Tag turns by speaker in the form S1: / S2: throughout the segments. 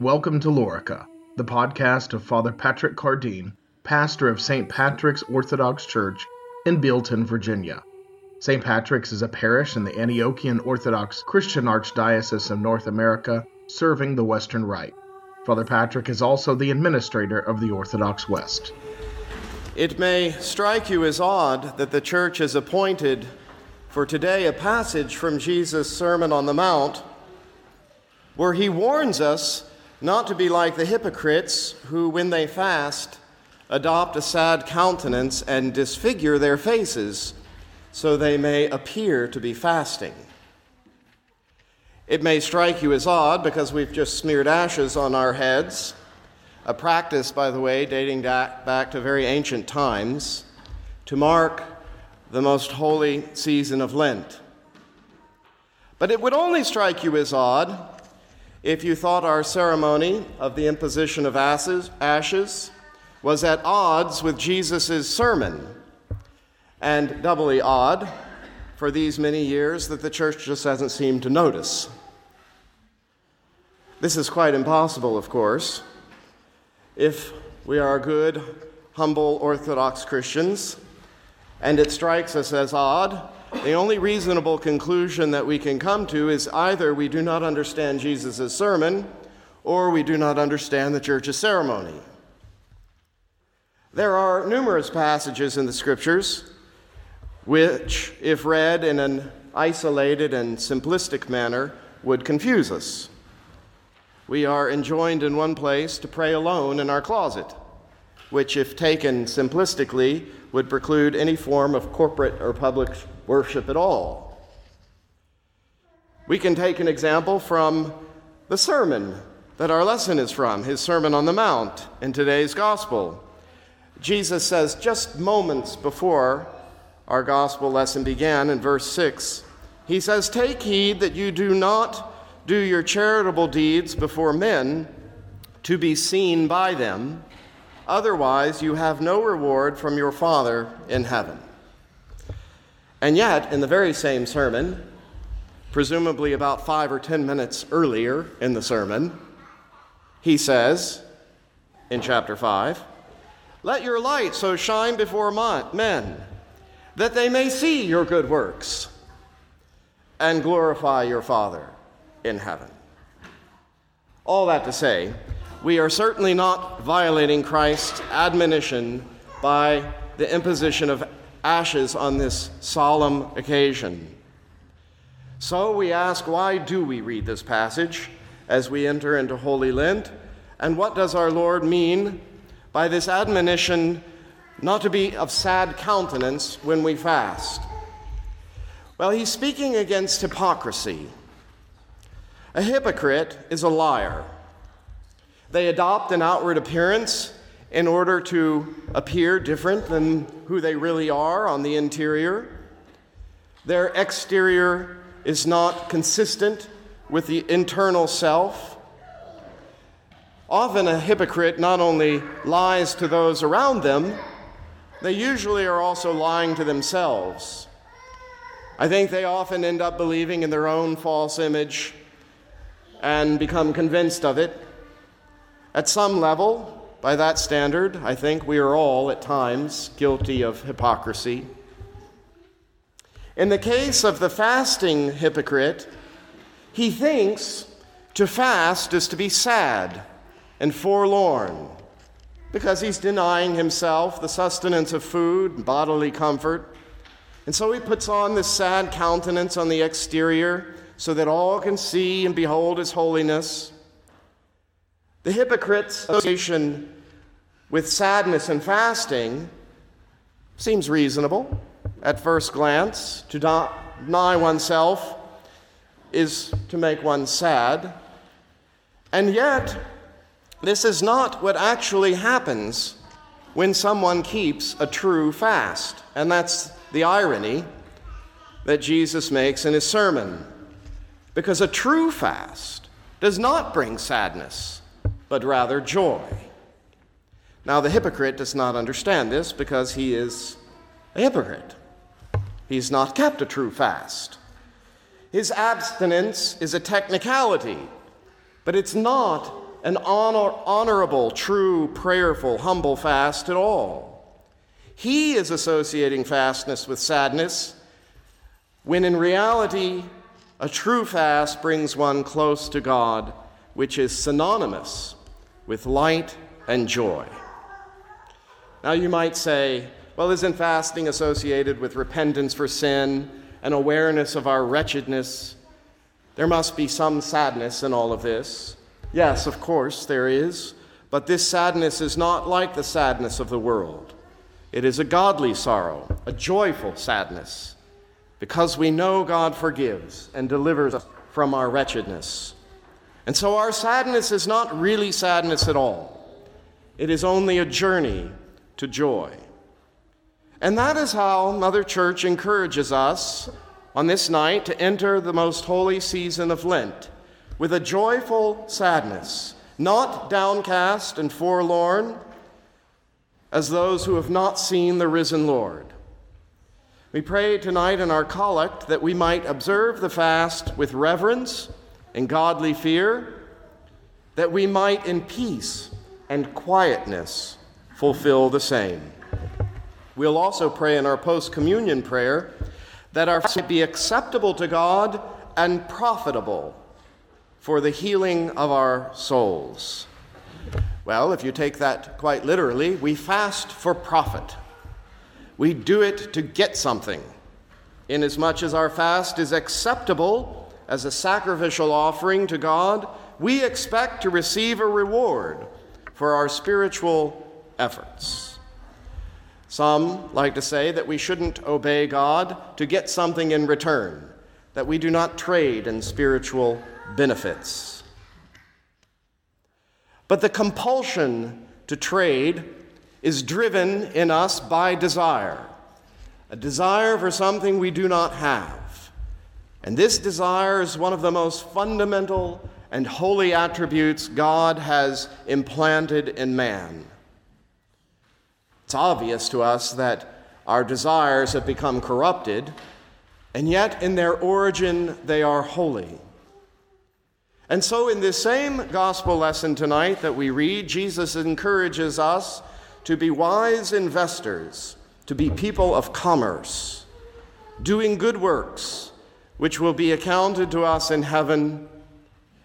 S1: Welcome to Lorica, the podcast of Father Patrick Cardine, pastor of St. Patrick's Orthodox Church in Bealeton, Virginia. St. Patrick's is a parish in the Antiochian Orthodox Christian Archdiocese of North America, serving the Western Rite. Father Patrick is also the administrator of the Orthodox West.
S2: It may strike you as odd that the church has appointed for today a passage from Jesus' Sermon on the Mount where he warns us not to be like the hypocrites who, when they fast, adopt a sad countenance and disfigure their faces so they may appear to be fasting. It may strike you as odd because we've just smeared ashes on our heads, a practice, by the way, dating back to very ancient times, to mark the most holy season of Lent. But it would only strike you as odd if you thought our ceremony of the imposition of ashes, was at odds with Jesus' sermon, and doubly odd for these many years that the church just hasn't seemed to notice. This is quite impossible, of course, if we are good, humble Orthodox Christians, and it strikes us as odd the only reasonable conclusion that we can come to is either we do not understand Jesus' sermon or we do not understand the church's ceremony. There are numerous passages in the scriptures which, if read in an isolated and simplistic manner, would confuse us. We are enjoined in one place to pray alone in our closet, which, if taken simplistically, would preclude any form of corporate or public worship at all. We can take an example from the sermon that our lesson is from, his Sermon on the Mount in today's gospel. Jesus says just moments before our gospel lesson began in verse 6, he says, Take heed that you do not do your charitable deeds before men to be seen by them, otherwise, you have no reward from your Father in heaven. And yet, in the very same sermon, presumably about five or ten minutes earlier in the sermon, he says in chapter 5, Let your light so shine before men that they may see your good works and glorify your Father in heaven. All that to say, we are certainly not violating Christ's admonition by the imposition of ashes on this solemn occasion. So we ask, why do we read this passage as we enter into Holy Lent? And what does our Lord mean by this admonition not to be of sad countenance when we fast? Well, he's speaking against hypocrisy. A hypocrite is a liar. They adopt an outward appearance in order to appear different than who they really are on the interior. Their exterior is not consistent with the internal self. Often, a hypocrite not only lies to those around them, they usually are also lying to themselves. I think they often end up believing in their own false image and become convinced of it. At some level, by that standard, I think we are all at times guilty of hypocrisy. In the case of the fasting hypocrite, he thinks to fast is to be sad and forlorn because he's denying himself the sustenance of food and bodily comfort. And so he puts on this sad countenance on the exterior so that all can see and behold his holiness. The hypocrite's association with sadness and fasting seems reasonable at first glance. To deny oneself is to make one sad. And yet, this is not what actually happens when someone keeps a true fast. And that's the irony that Jesus makes in his sermon. Because a true fast does not bring sadness but rather joy. Now, the hypocrite does not understand this because he is a hypocrite. He's not kept a true fast. His abstinence is a technicality, but it's not an honor, honorable, true, prayerful, humble fast at all. He is associating fastness with sadness, when in reality, a true fast brings one close to God, which is synonymous with light and joy. Now, you might say, well, isn't fasting associated with repentance for sin and awareness of our wretchedness? There must be some sadness in all of this. Yes, of course, there is. But this sadness is not like the sadness of the world. It is a godly sorrow, a joyful sadness, because we know God forgives and delivers us from our wretchedness. And so our sadness is not really sadness at all, it is only a journey to joy. And that is how Mother Church encourages us on this night to enter the most holy season of Lent with a joyful sadness, not downcast and forlorn as those who have not seen the risen Lord. We pray tonight in our collect that we might observe the fast with reverence and godly fear, that we might in peace and quietness fulfill the same. We'll also pray in our post communion prayer that our fast be acceptable to God and profitable for the healing of our souls. Well, if you take that quite literally, we fast for profit. We do it to get something. Inasmuch as our fast is acceptable as a sacrificial offering to God, we expect to receive a reward for our spiritual efforts. Some like to say that we shouldn't obey God to get something in return, that we do not trade in spiritual benefits. But the compulsion to trade is driven in us by desire, a desire for something we do not have. And this desire is one of the most fundamental and holy attributes God has implanted in man. It's obvious to us that our desires have become corrupted, and yet in their origin they are holy. And so, in this same gospel lesson tonight that we read, Jesus encourages us to be wise investors, to be people of commerce, doing good works, which will be accounted to us in heaven.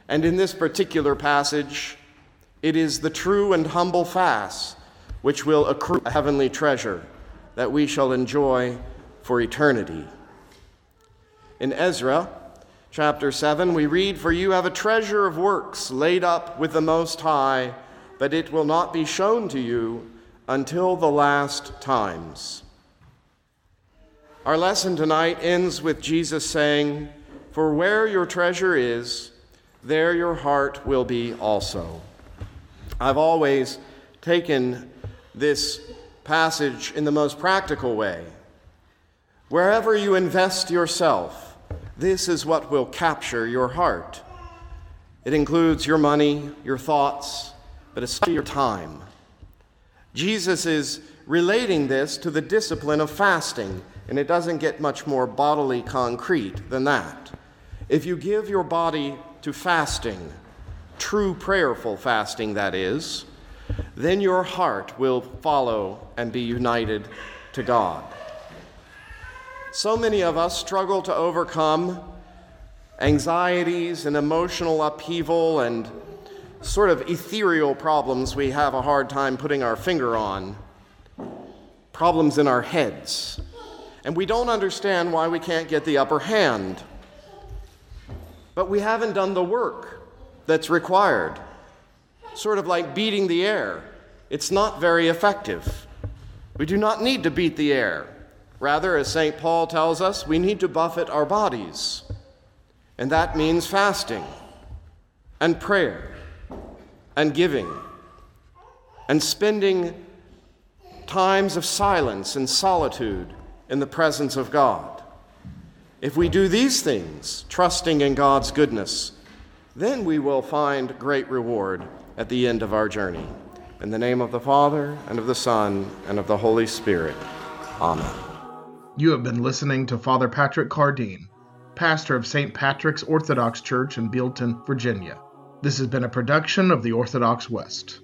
S2: And in this particular passage, it is the true and humble fast which will accrue a heavenly treasure that we shall enjoy for eternity. In Ezra, chapter 7, we read, For you have a treasure of works laid up with the Most High, but it will not be shown to you until the last times. Our lesson tonight ends with Jesus saying, For where your treasure is, there your heart will be also. I've always taken this passage in the most practical way. Wherever you invest yourself, this is what will capture your heart. It includes your money, your thoughts, but especially your time. Jesus is relating this to the discipline of fasting, and it doesn't get much more bodily concrete than that. If you give your body to fasting, true prayerful fasting, that is, then your heart will follow and be united to God. So many of us struggle to overcome anxieties and emotional upheaval and sort of ethereal problems we have a hard time putting our finger on, problems in our heads. And we don't understand why we can't get the upper hand. But we haven't done the work that's required. Sort of like beating the air. It's not very effective. We do not need to beat the air. Rather, as St. Paul tells us, we need to buffet our bodies. And that means fasting and prayer and giving and spending times of silence and solitude in the presence of God. If we do these things, trusting in God's goodness, then we will find great reward at the end of our journey. In the name of the Father, and of the Son, and of the Holy Spirit. Amen.
S1: You have been listening to Father Patrick Cardine, pastor of St. Patrick's Orthodox Church in Bealeton, Virginia. This has been a production of the Orthodox West.